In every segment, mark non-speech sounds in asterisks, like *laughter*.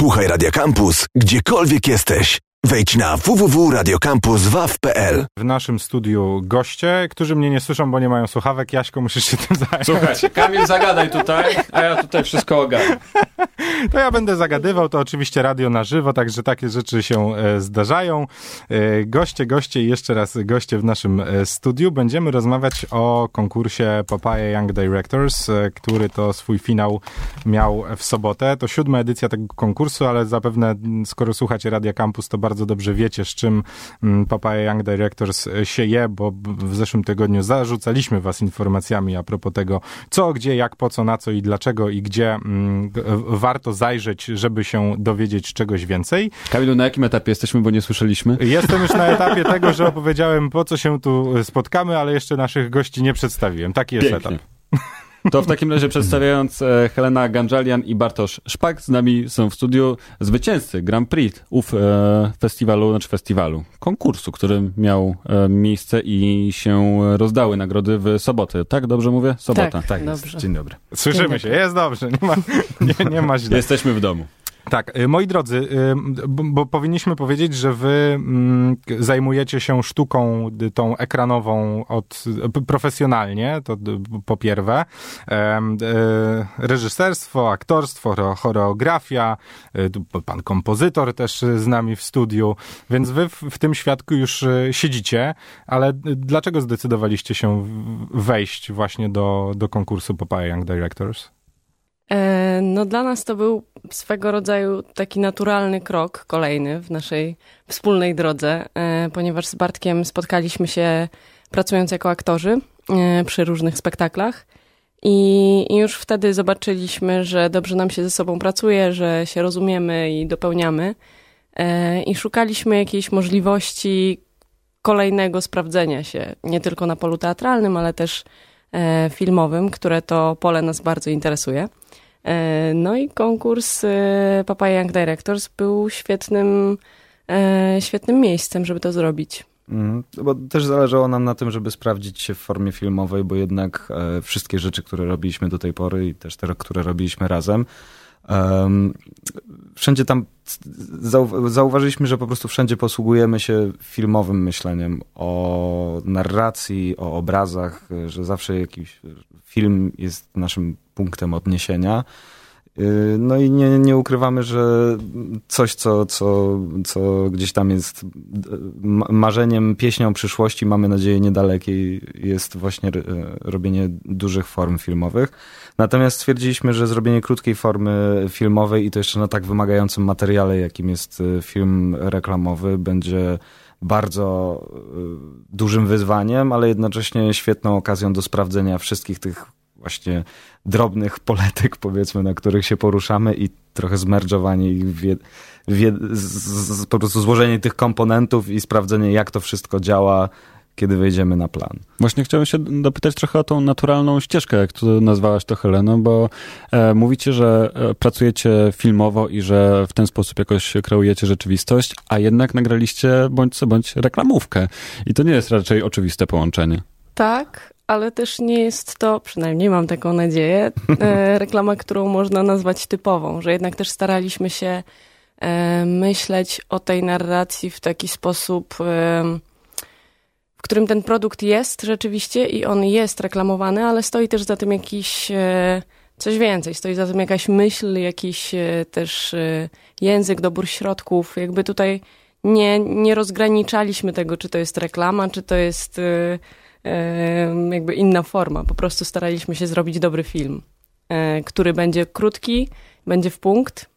Słuchaj Radio Campus, gdziekolwiek jesteś. Wejdź na www.radiocampus.waw.pl W naszym studiu goście, którzy mnie nie słyszą, bo nie mają słuchawek. Jaśko, musisz się tym zająć. Słuchaj, *laughs* Kamil zagadaj tutaj, a ja tutaj wszystko ogarnę. To ja będę zagadywał, to oczywiście radio na żywo, także takie rzeczy się e, zdarzają. E, goście, goście i jeszcze raz goście w naszym e, studiu. Będziemy rozmawiać o konkursie Papaya Young Directors, który to swój finał miał w sobotę. To siódma edycja tego konkursu, ale zapewne skoro słuchacie Radia Campus, to bardzo dobrze wiecie, z czym m, Papaya Young Directors e, się je, bo w zeszłym tygodniu zarzucaliśmy was informacjami a propos tego, co, gdzie, jak, po co, na co i dlaczego i gdzie mm, warto zajrzeć, żeby się dowiedzieć czegoś więcej. Kamilu, na jakim etapie jesteśmy, bo nie słyszeliśmy? Jestem już na *laughs* etapie tego, że opowiedziałem, po co się tu spotkamy, ale jeszcze naszych gości nie przedstawiłem. Taki jest Pięknie. etap. To w takim razie przedstawiając e, Helena Ganżalian i Bartosz Szpak, z nami są w studiu zwycięzcy Grand Prix ów e, festiwalu, znaczy festiwalu, konkursu, który miał e, miejsce i się rozdały nagrody w sobotę. Tak, dobrze mówię? Sobota. Tak. Tak jest. Dobrze. Dzień dobry. Słyszymy Dzień się, dobry. jest dobrze, nie ma, *laughs* nie, nie ma źle. Jesteśmy w domu. Tak, y, moi drodzy, y, bo, powinniśmy powiedzieć, że wy mm, zajmujecie się sztuką tą ekranową od, profesjonalnie, to po pierwe. Em, y, Reżyserstwo, aktorstwo, chore- choreografia, pan kompozytor też z nami w studiu, więc wy w, w tym świadku już siedzicie, ale dlaczego zdecydowaliście się wejść właśnie do, do konkursu Papaya Young Directors? E, No dla nas to był swego rodzaju taki naturalny krok kolejny w naszej wspólnej drodze, e, ponieważ z Bartkiem spotkaliśmy się pracując jako aktorzy e, przy różnych spektaklach i już wtedy zobaczyliśmy, że dobrze nam się ze sobą pracuje, że się rozumiemy i dopełniamy E, i szukaliśmy jakiejś możliwości kolejnego sprawdzenia się, nie tylko na polu teatralnym, ale też filmowym, które to pole nas bardzo interesuje. E, No i konkurs e, Papaya Young Directors był świetnym, e, świetnym miejscem, żeby to zrobić. Mhm. Bo też zależało nam na tym, żeby sprawdzić się w formie filmowej, bo jednak wszystkie rzeczy, które robiliśmy do tej pory i też te, które robiliśmy razem, em, wszędzie tam zau- zauważyliśmy, że po prostu wszędzie posługujemy się filmowym myśleniem o narracji, o obrazach, że zawsze jakiś film jest naszym punktem odniesienia. Y, No i nie, nie ukrywamy, że coś, co, co, co gdzieś tam jest ma- marzeniem, pieśnią przyszłości, mamy nadzieję niedalekiej, jest właśnie r- robienie dużych form filmowych. Natomiast stwierdziliśmy, że zrobienie krótkiej formy filmowej i to jeszcze na tak wymagającym materiale, jakim jest y, film reklamowy, będzie bardzo y, dużym wyzwaniem, ale jednocześnie świetną okazją do sprawdzenia wszystkich tych właśnie drobnych poletek, powiedzmy, na których się poruszamy i trochę zmerdżowanie ich w, jed, w jed, z, z, po prostu złożenie tych komponentów i sprawdzenie, jak to wszystko działa, kiedy wejdziemy na plan. Właśnie chciałem się dopytać trochę o tą naturalną ścieżkę, jak tu nazwałaś to Heleno, bo e, mówicie, że e, pracujecie filmowo i że w ten sposób jakoś kreujecie rzeczywistość, a jednak nagraliście bądź co bądź reklamówkę. I to nie jest raczej oczywiste połączenie. Tak, ale też nie jest to, przynajmniej mam taką nadzieję, e, *laughs* reklama, którą można nazwać typową, że jednak też staraliśmy się e, myśleć o tej narracji w taki sposób, e, w którym ten produkt jest rzeczywiście i on jest reklamowany, ale stoi też za tym jakiś coś więcej, stoi za tym jakaś myśl, jakiś też język, dobór środków. Jakby tutaj nie, nie rozgraniczaliśmy tego, czy to jest reklama, czy to jest jakby inna forma. Po prostu staraliśmy się zrobić dobry film, e, który będzie krótki, będzie w punkt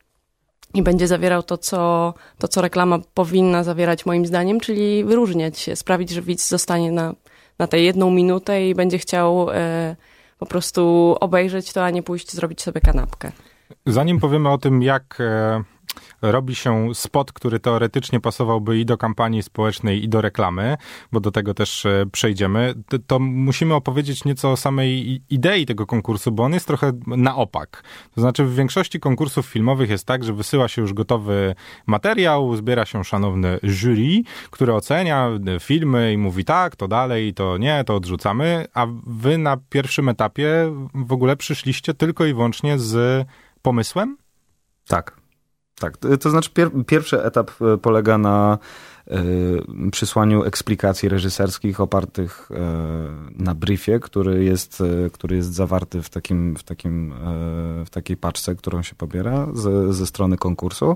i będzie zawierał to co, to, co reklama powinna zawierać moim zdaniem, czyli wyróżniać się, sprawić, że widz zostanie na, na tę jedną minutę i będzie chciał e, po prostu obejrzeć to, a nie pójść zrobić sobie kanapkę. Zanim powiemy o tym, jak e, robi się spot, który teoretycznie pasowałby i do kampanii społecznej, i do reklamy, bo do tego też e, przejdziemy, to, musimy opowiedzieć nieco o samej idei tego konkursu, bo on jest trochę na opak. To znaczy w większości konkursów filmowych jest tak, że wysyła się już gotowy materiał, zbiera się szanowne jury, które ocenia filmy i mówi tak, to dalej, to nie, to odrzucamy, a wy na pierwszym etapie w ogóle przyszliście tylko i wyłącznie z pomysłem? Tak. Tak. To znaczy pier pierwszy etap e, polega na y, przysłaniu eksplikacji reżyserskich opartych y, na briefie, który jest, y, który jest zawarty w, takim, w, takim, w takiej paczce, którą się pobiera ze, ze strony konkursu.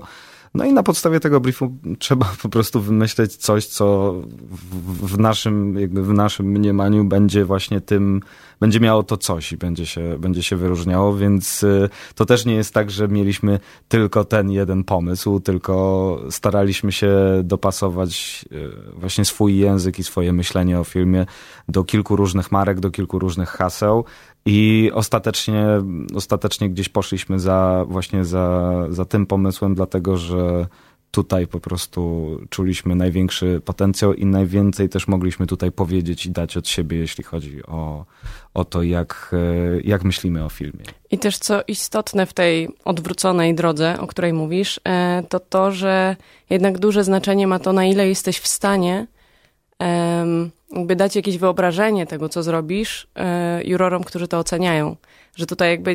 No i na podstawie tego briefu trzeba *laughs* po prostu wymyśleć coś, co w, w, naszym, jakby w naszym mniemaniu będzie właśnie tym, będzie miało to coś i będzie się, będzie się wyróżniało, więc y, to też nie jest tak, że mieliśmy tylko ten jeden pomysł, tylko staraliśmy się dopasować y, właśnie swój język i swoje myślenie o filmie do kilku różnych marek, do kilku różnych haseł i ostatecznie, ostatecznie gdzieś poszliśmy za, właśnie za, za tym pomysłem, dlatego że tutaj po prostu czuliśmy największy potencjał i najwięcej też mogliśmy tutaj powiedzieć i dać od siebie, jeśli chodzi o, o to, jak, jak myślimy o filmie. I też co istotne w tej odwróconej drodze, o której mówisz, e, to to, że jednak duże znaczenie ma to, na ile jesteś w stanie jakby dać jakieś wyobrażenie tego, co zrobisz e, jurorom, którzy to oceniają. Że tutaj jakby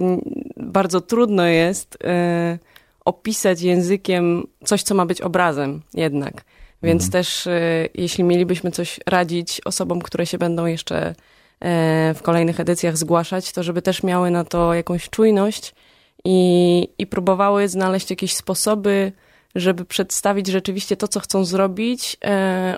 bardzo trudno jest e, opisać językiem coś, co ma być obrazem jednak. Więc mhm. też e, jeśli mielibyśmy coś radzić osobom, które się będą jeszcze w kolejnych edycjach zgłaszać, to żeby też miały na to jakąś czujność i, i próbowały znaleźć jakieś sposoby, żeby przedstawić rzeczywiście to, co chcą zrobić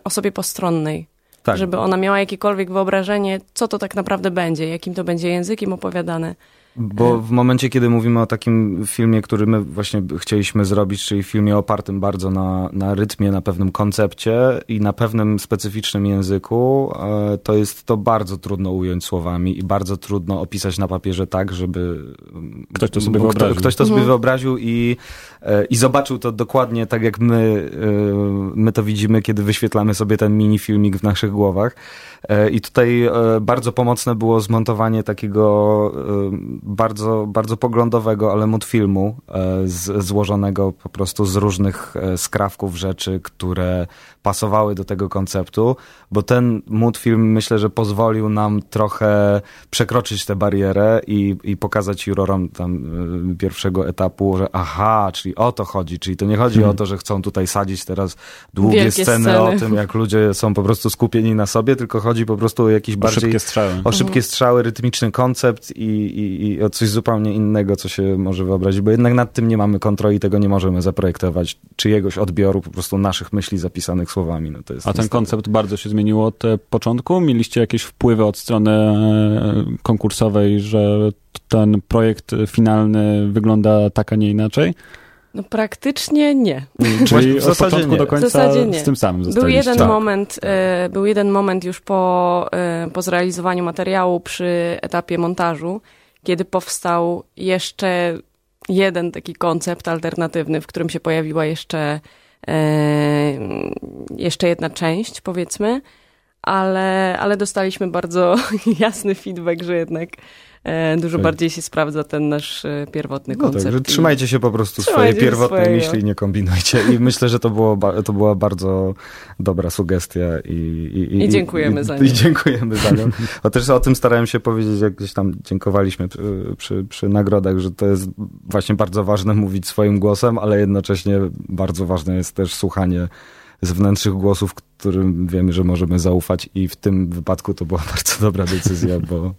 osobie postronnej tak. żeby ona miała jakiekolwiek wyobrażenie, co to tak naprawdę będzie, jakim to będzie językiem opowiadane. Bo w momencie, kiedy mówimy o takim filmie, który my właśnie chcieliśmy zrobić, czyli filmie opartym bardzo na, na rytmie, na pewnym koncepcie i na pewnym specyficznym języku, e, to jest to bardzo trudno ująć słowami i bardzo trudno opisać na papierze tak, żeby ktoś to sobie wyobraził, ktoś to sobie mhm. wyobraził i, e, i zobaczył to dokładnie tak, jak my, e, my to widzimy, kiedy wyświetlamy sobie ten mini filmik w naszych głowach. I tutaj bardzo pomocne było zmontowanie takiego bardzo, bardzo poglądowego, ale mood filmu, e, z, złożonego po prostu z różnych e, skrawków rzeczy, które pasowały do tego konceptu, bo ten mood film myślę, że pozwolił nam trochę przekroczyć tę barierę i, i pokazać jurorom tam e, pierwszego etapu, że aha, czyli o to chodzi, czyli to nie chodzi hmm. o to, że chcą tutaj sadzić teraz długie sceny, sceny, o tym, jak ludzie są po prostu skupieni na sobie, tylko chodzi po prostu o bardziej... O szybkie strzały. O szybkie strzały, rytmiczny koncept i, i, i o coś zupełnie innego, co się może wyobrazić, bo jednak nad tym nie mamy kontroli, tego nie możemy zaprojektować czyjegoś odbioru po prostu naszych myśli zapisanych słowami. No to jest A ten koncept bardzo się zmienił od e, początku? Mieliście jakieś wpływy od strony e, konkursowej, że ten projekt finalny wygląda tak, a nie inaczej? No praktycznie nie. Czyli od początku nie. do końca z tym samym Był jeden tak. moment, e, był jeden moment już po, e, po zrealizowaniu materiału przy etapie montażu, kiedy powstał jeszcze jeden taki koncept alternatywny, w którym się pojawiła jeszcze, e, jeszcze jedna część, powiedzmy, ale, ale dostaliśmy bardzo *laughs* jasny feedback, że jednak E, dużo tak. bardziej się sprawdza ten nasz e, pierwotny no koncept. Tak, trzymajcie się po prostu swojej pierwotnej swojego. myśli, nie kombinujcie. I myślę, że to, było, to była bardzo dobra sugestia. I, i, I dziękujemy i, za nią. I dziękujemy za nią. O, *laughs* też o tym starałem się powiedzieć, jak gdzieś tam dziękowaliśmy przy, przy, przy nagrodach, że to jest właśnie bardzo ważne mówić swoim głosem, ale jednocześnie bardzo ważne jest też słuchanie zewnętrznych głosów, którym wiemy, że możemy zaufać i w tym wypadku to była *laughs* bardzo dobra decyzja, bo,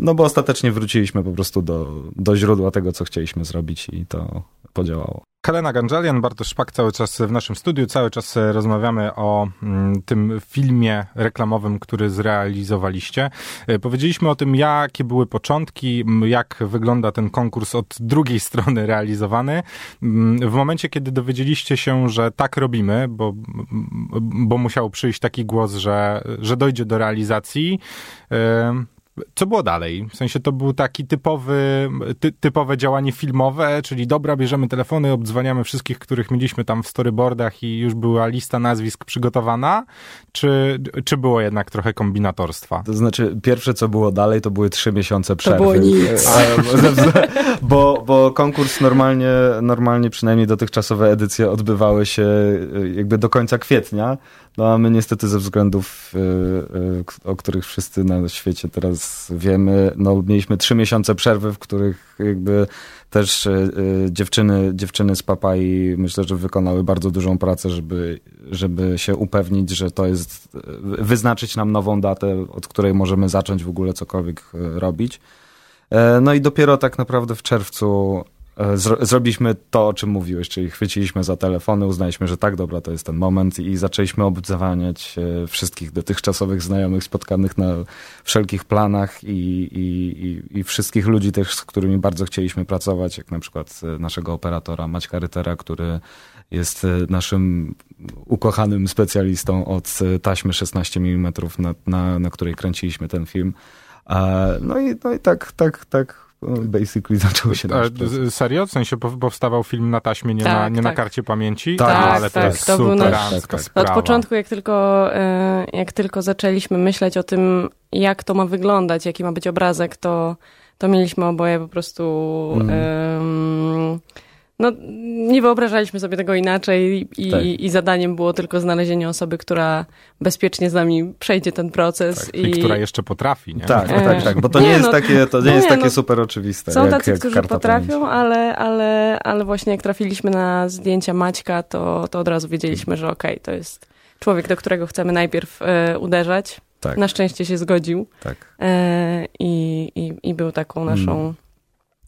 no bo ostatecznie wróciliśmy po prostu do, do źródła tego, co chcieliśmy zrobić i to podziałało. Helena Ganżelian, Bartosz Szpak cały czas w naszym studiu, cały czas rozmawiamy o mm, tym filmie reklamowym, który zrealizowaliście. E, powiedzieliśmy o tym, jakie były początki, jak wygląda ten konkurs od drugiej *laughs* strony realizowany. W momencie, kiedy dowiedzieliście się, że tak robimy, bo, bo musiał przyjść taki głos, że, że dojdzie do realizacji, co było dalej? W sensie to był taki typowy, ty, typowe działanie filmowe, czyli dobra, bierzemy telefony, obdzwaniamy wszystkich, których mieliśmy tam w storyboardach i już była lista nazwisk przygotowana, czy, czy było jednak trochę kombinatorstwa? To znaczy, pierwsze co było dalej, to były trzy miesiące przerwy. To było nic. bo, bo konkurs normalnie, normalnie przynajmniej dotychczasowe edycje odbywały się e, jakby do końca kwietnia, no a my niestety ze względów, e, e, o których wszyscy na świecie teraz wiemy, no mieliśmy trzy miesiące przerwy, w których jakby też e, dziewczyny, dziewczyny z Papai myślę, że wykonały bardzo dużą pracę, żeby, żeby się upewnić, że to jest, wyznaczyć nam nową datę, od której możemy zacząć w ogóle cokolwiek robić. No i dopiero tak naprawdę w czerwcu E, zro zrobiliśmy to, o czym mówiłeś, czyli chwyciliśmy za telefony, uznaliśmy, że tak, dobra, to jest ten moment i zaczęliśmy obdzwaniać e, wszystkich dotychczasowych znajomych spotkanych na wszelkich planach i, i, i, i, wszystkich ludzi też, z którymi bardzo chcieliśmy pracować, jak na przykład e, naszego operatora Maćka Rytera, który jest naszym ukochanym specjalistą od taśmy 16 mm, na, na, na której kręciliśmy ten film. No i, no i tak, tak, tak basically zaczął się nasz Serio? W sensie powstawał film na taśmie, nie, tak, na, nie tak. na karcie pamięci? Tak, no, ale tak, to jest to super nasz, tak, tak. Od początku, jak tylko, e, jak tylko zaczęliśmy myśleć o tym, jak to ma wyglądać, jaki ma być obrazek, to, to mieliśmy oboje po prostu... Mm. Um, no, nie wyobrażaliśmy sobie tego inaczej i, tak. i, zadaniem było tylko znalezienie osoby, która bezpiecznie z nami przejdzie ten proces. Tak, i... i która jeszcze potrafi, nie? Tak, e... tak, tak, bo to nie, nie jest, no, takie, to nie nie, jest takie no, super oczywiste. Są jak, tacy, jak którzy potrafią, ale, ale, ale właśnie jak trafiliśmy na zdjęcia Maćka, to, to od razu wiedzieliśmy, że okej, okay, to jest człowiek, do którego chcemy najpierw e, uderzać. Tak. Na szczęście się zgodził. Tak. E, i, i, I był taką naszą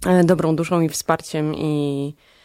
mm. dobrą duszą i wsparciem i E,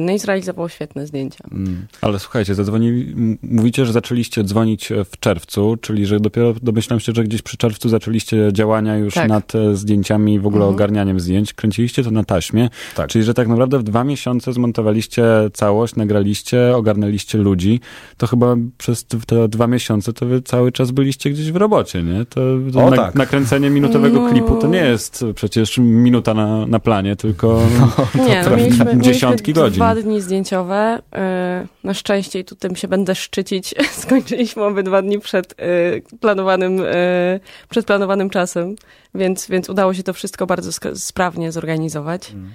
no i zrealizował świetne zdjęcia. Mm. Ale słuchajcie, zadzwonili, mówicie, że zaczęliście dzwonić w czerwcu, czyli że dopiero domyślam się, że gdzieś przy czerwcu zaczęliście działania już tak. nad e, zdjęciami, w ogóle mhm. ogarnianiem zdjęć. Kręciliście to na taśmie, tak. czyli że tak naprawdę w dwa miesiące zmontowaliście całość, nagraliście, ogarnęliście ludzi. To chyba przez te dwa miesiące to wy cały czas byliście gdzieś w robocie, nie? To, to o, na, tak. nakręcenie minutowego no. klipu to nie jest przecież minuta na, na planie, tylko no, nie, no, mieliśmy, dziesiątki godzin. Dwa dni zdjęciowe. Y, na szczęście, i tu tym się będę szczycić, *laughs* skończyliśmy obydwa dni przed y, planowanym, y, przed planowanym czasem, więc, więc udało się to wszystko bardzo sprawnie zorganizować. Mm.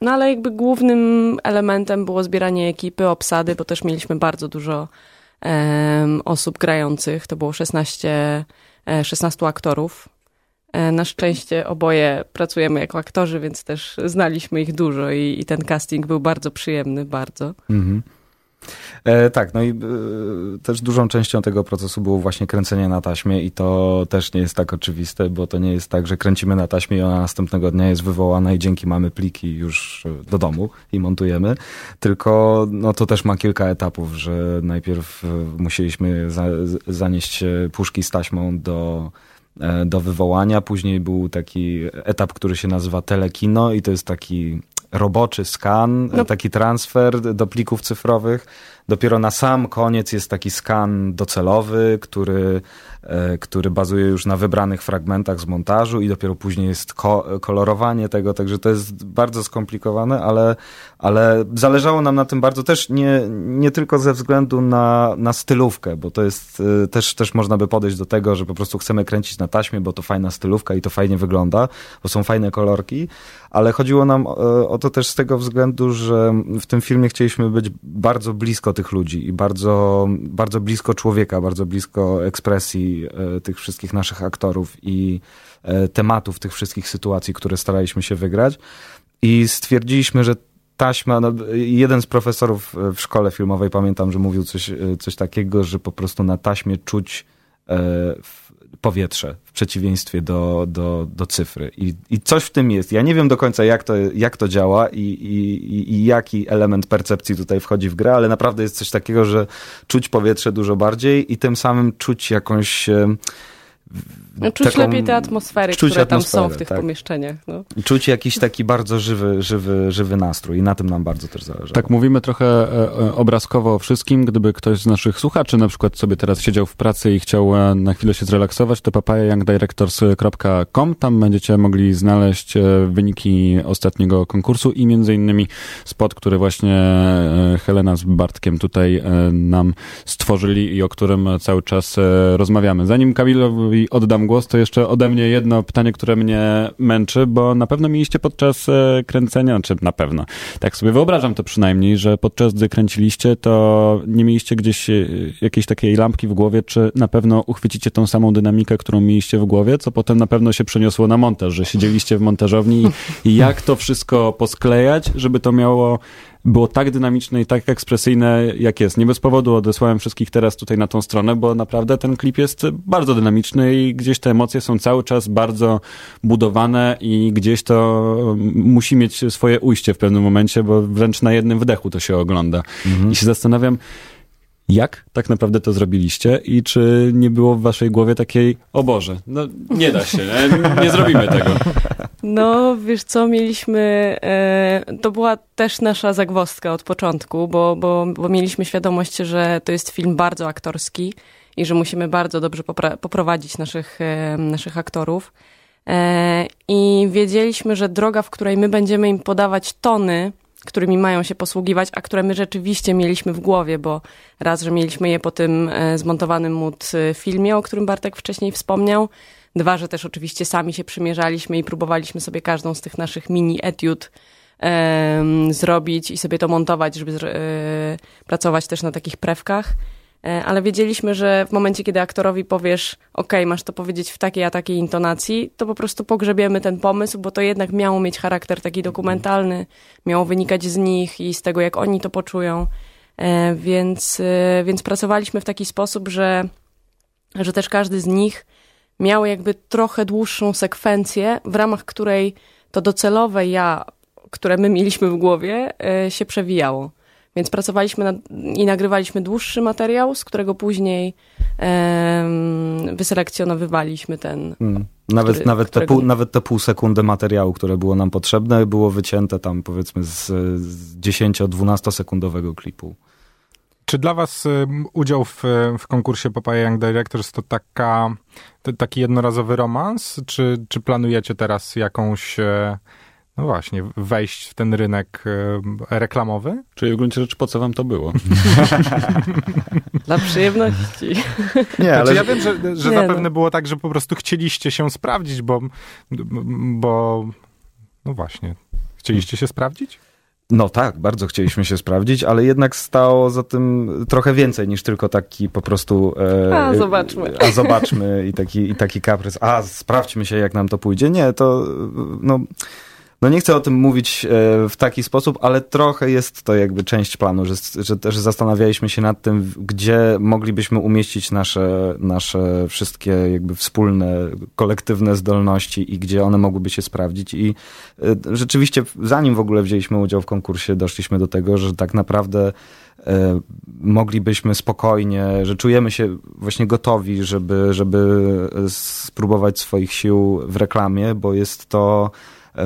No ale jakby głównym elementem było zbieranie ekipy, obsady, bo też mieliśmy bardzo dużo osób grających. To było 16, 16 aktorów. E, na szczęście oboje pracujemy jako aktorzy, więc też znaliśmy ich dużo i, i ten casting był bardzo przyjemny, bardzo. Mhm. E, tak, no i e, też dużą częścią tego procesu było właśnie kręcenie na taśmie i to też nie jest tak oczywiste, bo to nie jest tak, że kręcimy na taśmie i ona następnego dnia jest wywołana i dzięki mamy pliki już do domu i montujemy, tylko no to też ma kilka etapów, że najpierw musieliśmy za, zanieść puszki z taśmą do E, do wywołania. Później był taki etap, który się nazywa telekino i to jest taki roboczy skan, no. taki transfer do plików cyfrowych. Dopiero na sam koniec jest taki skan docelowy, który, e, który bazuje już na wybranych fragmentach z montażu i dopiero później jest ko kolorowanie tego, także to jest bardzo skomplikowane, ale, ale zależało nam na tym bardzo też nie, nie tylko ze względu na, na stylówkę, bo to jest e, też, też można by podejść do tego, że po prostu chcemy kręcić na taśmie, bo to fajna stylówka i to fajnie wygląda, bo są fajne kolorki, ale chodziło nam e, o to też z tego względu, że w tym filmie chcieliśmy być bardzo blisko tych ludzi i bardzo, bardzo blisko człowieka, bardzo blisko ekspresji e, tych wszystkich naszych aktorów i e, tematów tych wszystkich sytuacji, które staraliśmy się wygrać. I stwierdziliśmy, że taśma, no, jeden z profesorów w szkole filmowej, pamiętam, że mówił coś, coś takiego, że po prostu na taśmie czuć powietrze w przeciwieństwie do, do, do cyfry. I, I coś w tym jest. Ja nie wiem do końca, jak to, jak to działa i, i, i jaki element percepcji tutaj wchodzi w grę, ale naprawdę jest coś takiego, że czuć powietrze dużo bardziej i tym samym czuć jakąś no, czuć taką, lepiej te atmosfery, czuć które tam są w tych tak. pomieszczeniach. No. Czuć jakiś taki bardzo żywy, żywy, żywy nastrój i na tym nam bardzo też zależy. Tak, mówimy trochę e, e, obrazkowo o wszystkim. Gdyby ktoś z naszych słuchaczy na przykład sobie teraz siedział w pracy i chciał e, na chwilę się zrelaksować, to papayayoungdirectors.com. Tam będziecie mogli znaleźć wyniki ostatniego konkursu i między innymi spot, który właśnie Helena z Bartkiem tutaj nam stworzyli i o którym cały czas rozmawiamy. Zanim Kamilowi Oddam głos, to jeszcze ode mnie jedno pytanie, które mnie męczy, bo na pewno mieliście podczas e, kręcenia, czy na pewno, tak sobie wyobrażam to przynajmniej, że podczas gdy kręciliście, to nie mieliście gdzieś e, jakiejś takiej lampki w głowie, czy na pewno uchwycicie tą samą dynamikę, którą mieliście w głowie, co potem na pewno się przeniosło na montaż, że siedzieliście w montażowni i jak to wszystko posklejać, żeby to miało było tak dynamiczne i tak ekspresyjne, jak jest. Nie bez powodu odesłałem wszystkich teraz tutaj na tą stronę, bo naprawdę ten klip jest bardzo dynamiczny i gdzieś te emocje są cały czas bardzo budowane i gdzieś to musi mieć swoje ujście w pewnym momencie, bo wręcz na jednym wdechu to się ogląda. Mhm. I się zastanawiam, jak tak naprawdę to zrobiliście i czy nie było w waszej głowie takiej, o Boże, no nie da się, nie, nie zrobimy tego. *laughs* No, wiesz co, mieliśmy, e, to była też nasza zagwozdka od początku, bo, bo, bo mieliśmy świadomość, że to jest film bardzo aktorski i że musimy bardzo dobrze poprowadzić naszych, e, naszych aktorów. E, I wiedzieliśmy, że droga, w której my będziemy im podawać tony, którymi mają się posługiwać, a które my rzeczywiście mieliśmy w głowie, bo raz, że mieliśmy je po tym zmontowanym e, filmie, o którym Bartek wcześniej wspomniał, dwa, że też oczywiście sami się przymierzaliśmy i próbowaliśmy sobie każdą z tych naszych mini etiud um, zrobić i sobie to montować, żeby y, pracować też na takich prewkach. E, ale wiedzieliśmy, że w momencie, kiedy aktorowi powiesz, ok, masz to powiedzieć w takiej a takiej intonacji, to po prostu pogrzebiemy ten pomysł, bo to jednak miało mieć charakter taki dokumentalny, miało wynikać z nich i z tego, jak oni to poczują. E, więc, e, więc pracowaliśmy w taki sposób, że, że też każdy z nich miał jakby trochę dłuższą sekwencję, w ramach której to docelowe ja, które my mieliśmy w głowie, się przewijało. Więc pracowaliśmy nad, i nagrywaliśmy dłuższy materiał, z którego później um, wyselekcjonowywaliśmy ten. Hmm. Nawet, który, nawet, którego... te pół, nawet te pół sekundy materiału, które było nam potrzebne, było wycięte tam powiedzmy z, z 10-12 sekundowego klipu. Czy dla was udział w, w konkursie Papaya Young Directors to taka, to taki jednorazowy romans, czy, czy planujecie teraz jakąś e, no właśnie, wejść w ten rynek reklamowy? Czyli w gruncie rzeczy po co wam to było? *laughs* Dla przyjemności. Nie, znaczy, ale... ja wiem, że, że Nie, zapewne no. było tak, że po prostu chcieliście się sprawdzić, bo, bo no właśnie, chcieliście się sprawdzić? No tak, bardzo chcieliśmy się sprawdzić, ale jednak stało za tym trochę więcej niż tylko taki po prostu. E, a zobaczmy. A zobaczmy i taki, i taki kaprys. A sprawdźmy się, jak nam to pójdzie. Nie, to no no nie chcę o tym mówić e, w taki sposób, ale trochę jest to jakby część planu, że, że też zastanawialiśmy się nad tym, gdzie moglibyśmy umieścić nasze, nasze wszystkie jakby wspólne, kolektywne zdolności i gdzie one mogłyby się sprawdzić. I e, rzeczywiście, zanim w ogóle wzięliśmy udział w konkursie, doszliśmy do tego, że tak naprawdę e, moglibyśmy spokojnie, że czujemy się właśnie gotowi, żeby, żeby spróbować swoich sił w reklamie, bo jest to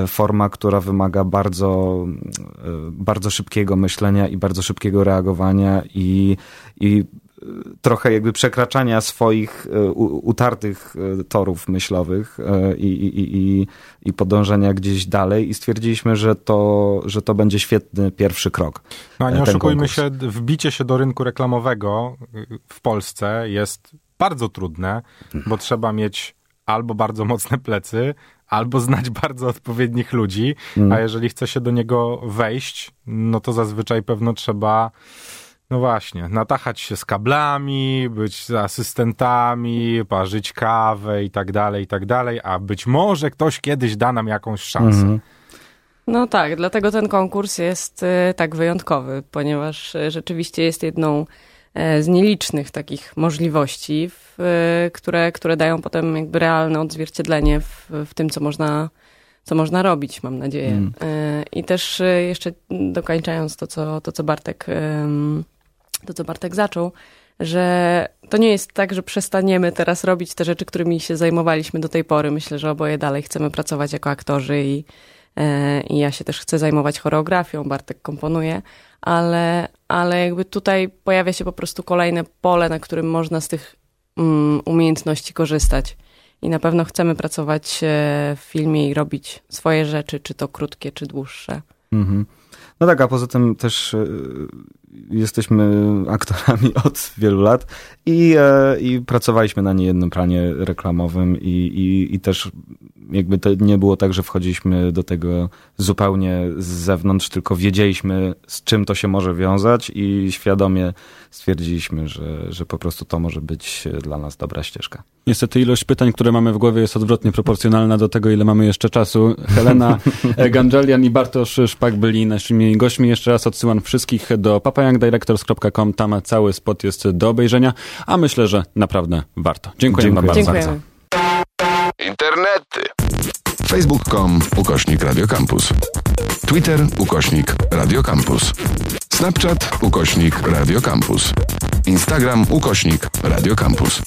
forma, która wymaga bardzo, e, bardzo szybkiego myślenia i bardzo szybkiego reagowania i, i e, trochę jakby przekraczania swoich utartych torów myślowych i, i, i, i podążenia gdzieś dalej i stwierdziliśmy, że to, że to będzie świetny pierwszy krok. No a nie oszukujmy się, wbicie się do rynku reklamowego w Polsce jest bardzo trudne, bo trzeba mieć albo bardzo mocne plecy, albo znać *laughs* bardzo odpowiednich ludzi, mm. a jeżeli chce się do niego wejść, no to zazwyczaj pewno trzeba no właśnie, natachać się z kablami, być asystentami, parzyć kawę i tak dalej, i tak dalej, a być może ktoś kiedyś da nam jakąś szansę. Mm. No tak, dlatego ten konkurs jest y, tak wyjątkowy, ponieważ y, rzeczywiście jest jedną z nielicznych takich możliwości, w, e, które, które dają potem jakby realne odzwierciedlenie w, w tym, co można, co można robić, mam nadzieję. Mm. E, I też jeszcze dokończając to, co, to, co Bartek, to, co Bartek zaczął, że to nie jest tak, że przestaniemy teraz robić te rzeczy, którymi się zajmowaliśmy do tej pory. Myślę, że oboje dalej chcemy pracować jako aktorzy i, i ja się też chcę zajmować choreografią, Bartek komponuje, ale, ale jakby tutaj pojawia się po prostu kolejne pole, na którym można z tych um, umiejętności korzystać. I na pewno chcemy pracować e, w filmie i robić swoje rzeczy, czy to krótkie, czy dłuższe. Mhm. No tak, a poza tym też e, jesteśmy aktorami *laughs* od wielu lat i, e, i pracowaliśmy na niejednym planie reklamowym i, i, i też jakby to nie było tak, że wchodziliśmy do tego zupełnie z zewnątrz, tylko wiedzieliśmy z czym to się może wiązać i świadomie stwierdziliśmy, że, że po prostu to może być dla nas dobra ścieżka. Niestety ilość pytań, które mamy w głowie jest odwrotnie proporcjonalna do tego, ile mamy jeszcze czasu. Helena *laughs* Gangelian i Bartosz Szpak byli naszymi gośćmi. Jeszcze raz odsyłam wszystkich do papayangdirectors.com. Tam cały spot jest do obejrzenia, a myślę, że naprawdę warto. Dziękuję Dziękuję. bardzo. Dziękujemy. Internety. Facebook.com ukośnik Radio Campus. Twitter ukośnik Radio Campus. Snapchat ukośnik Radio Campus. Instagram ukośnik Radio Campus.